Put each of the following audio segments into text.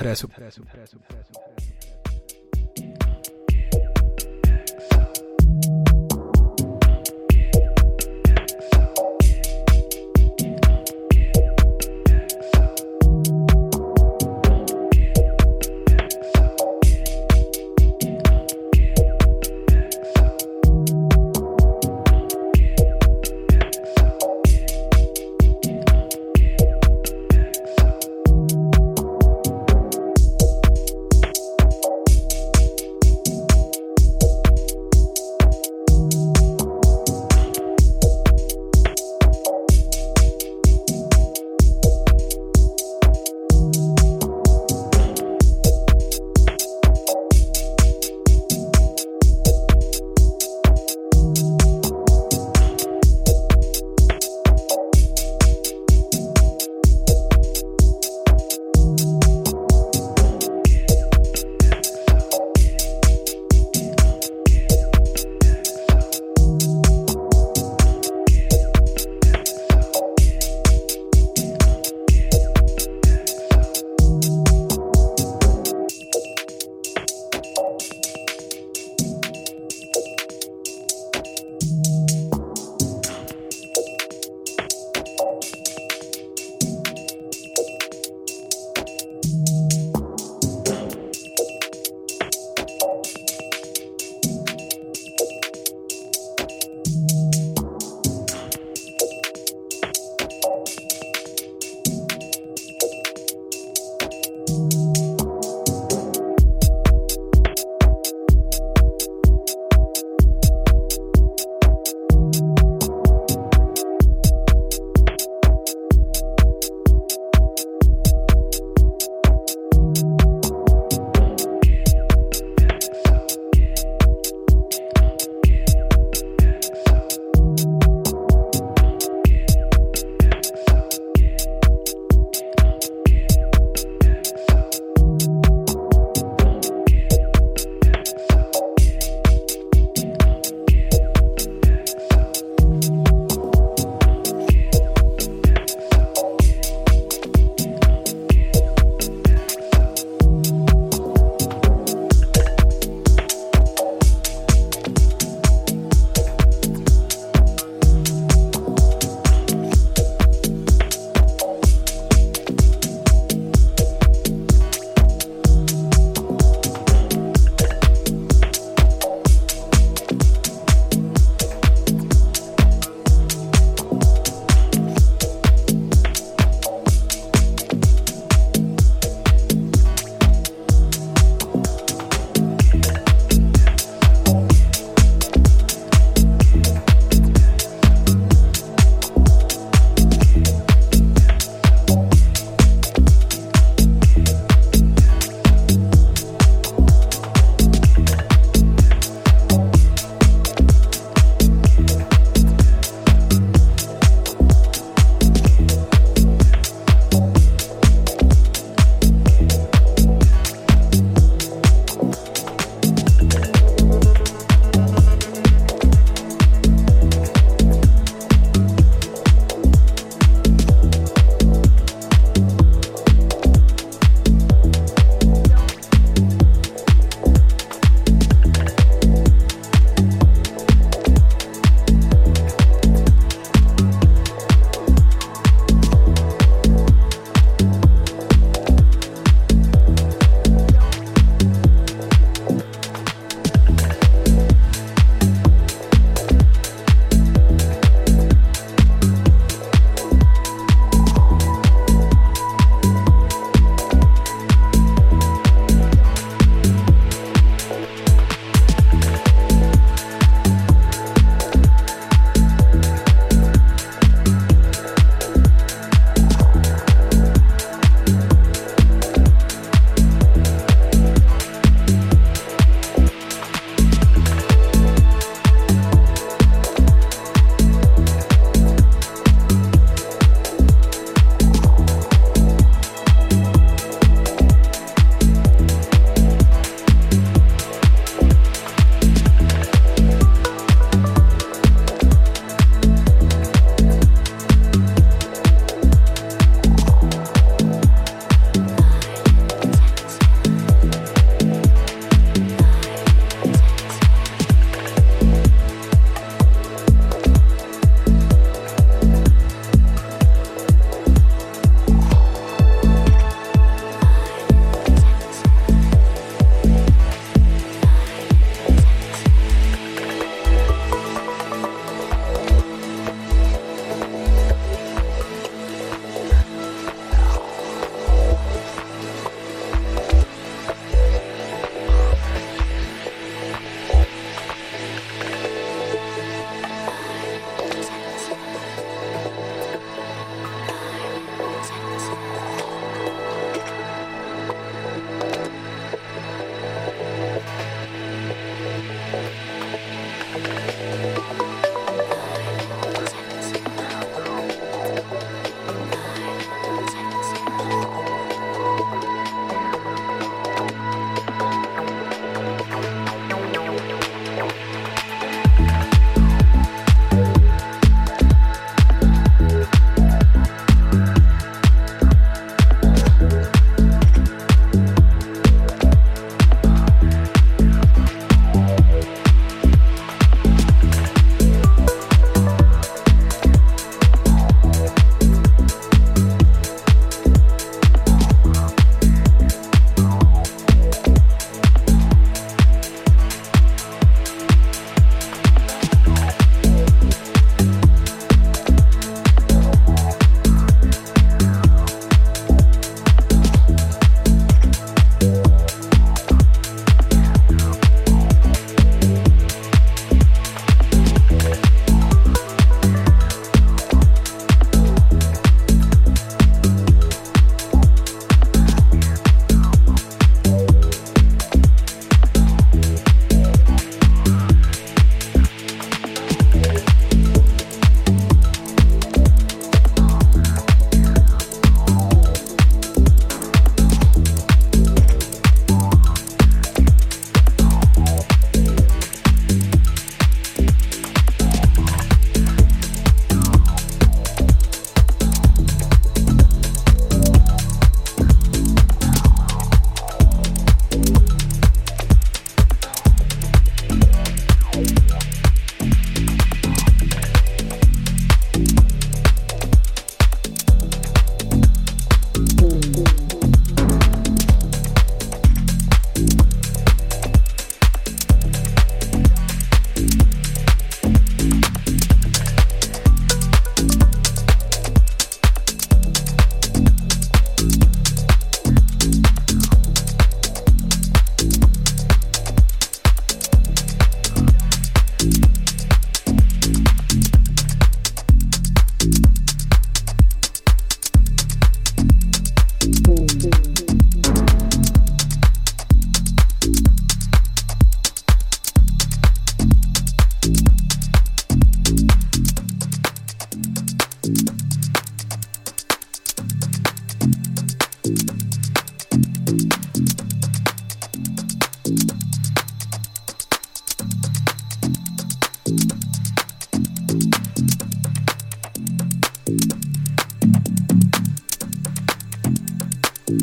Impresso.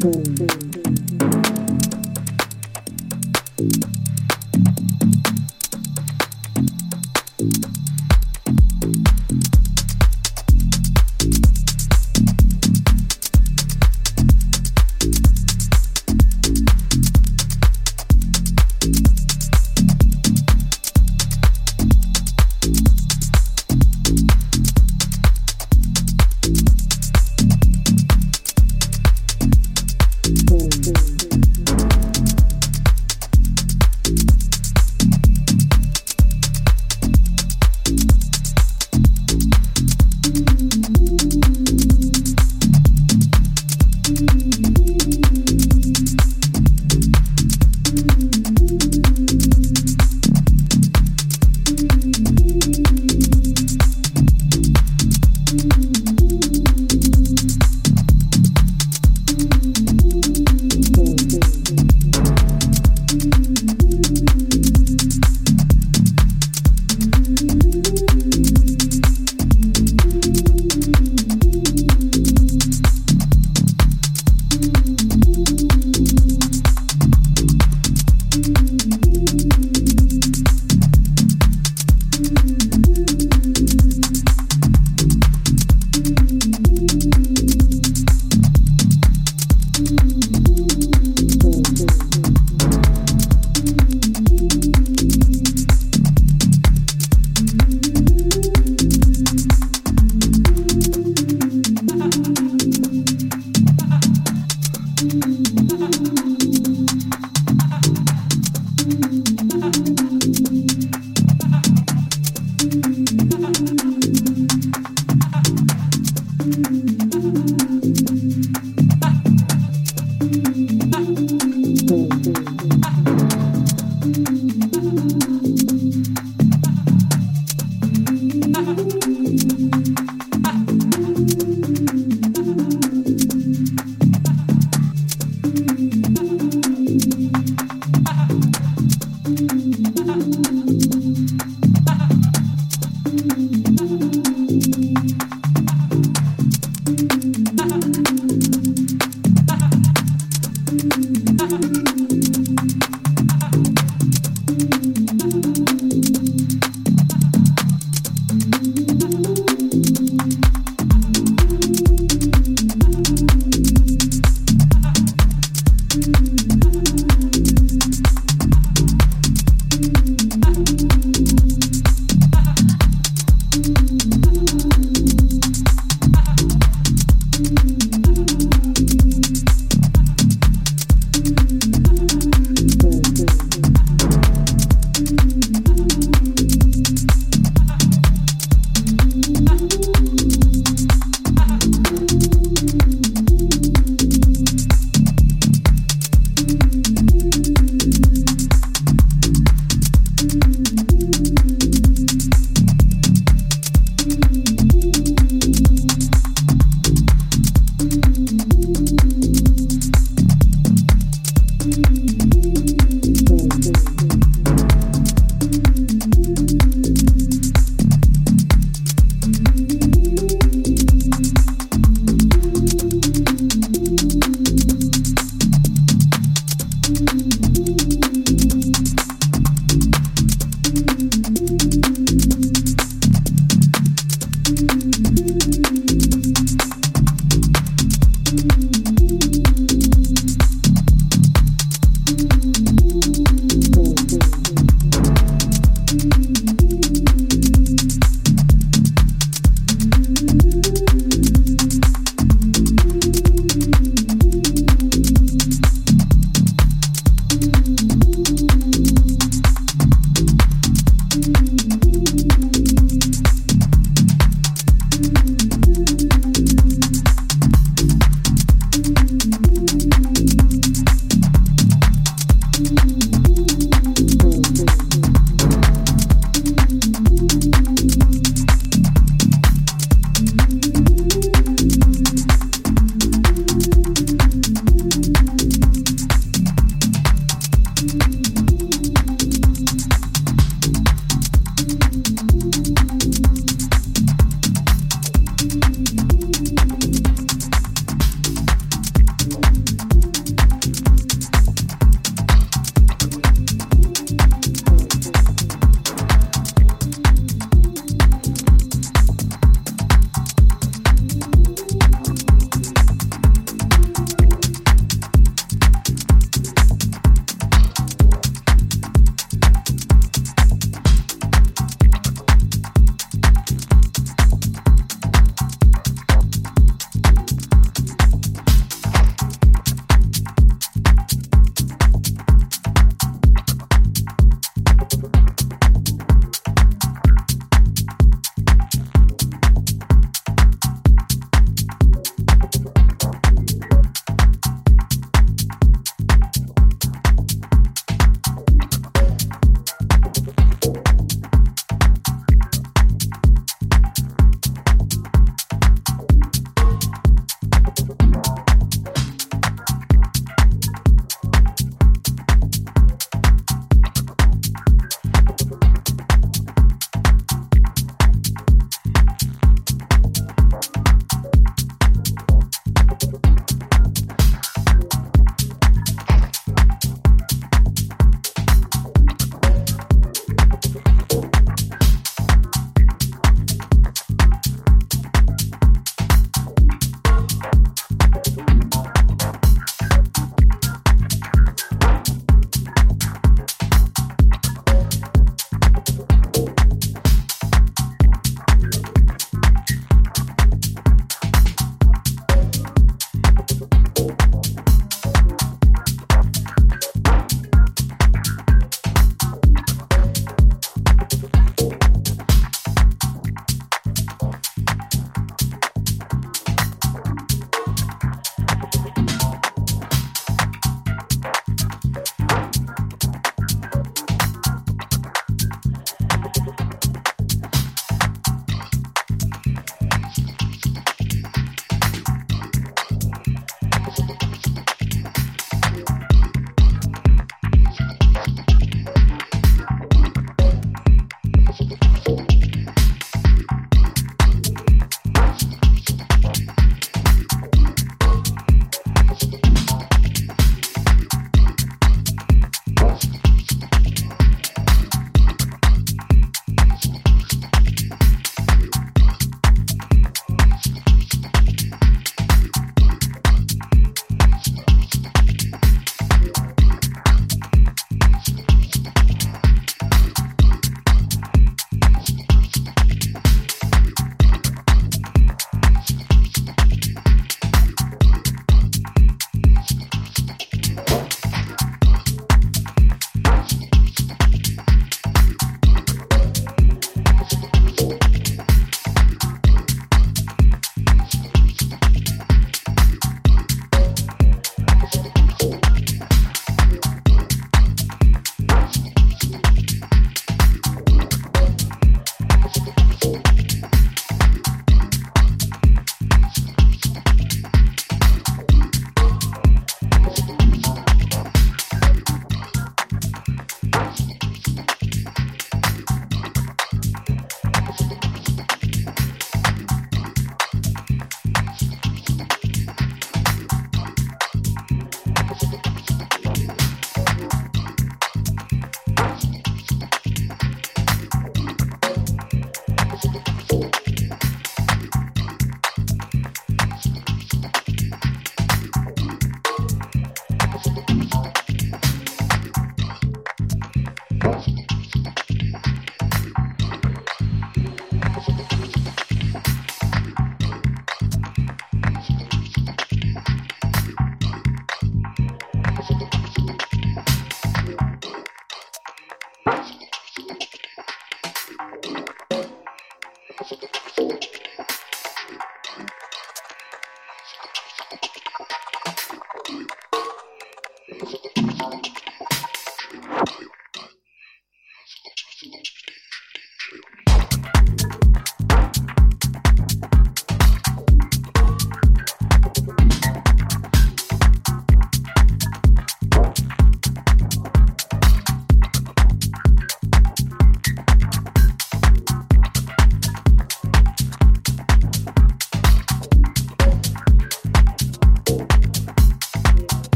Boom.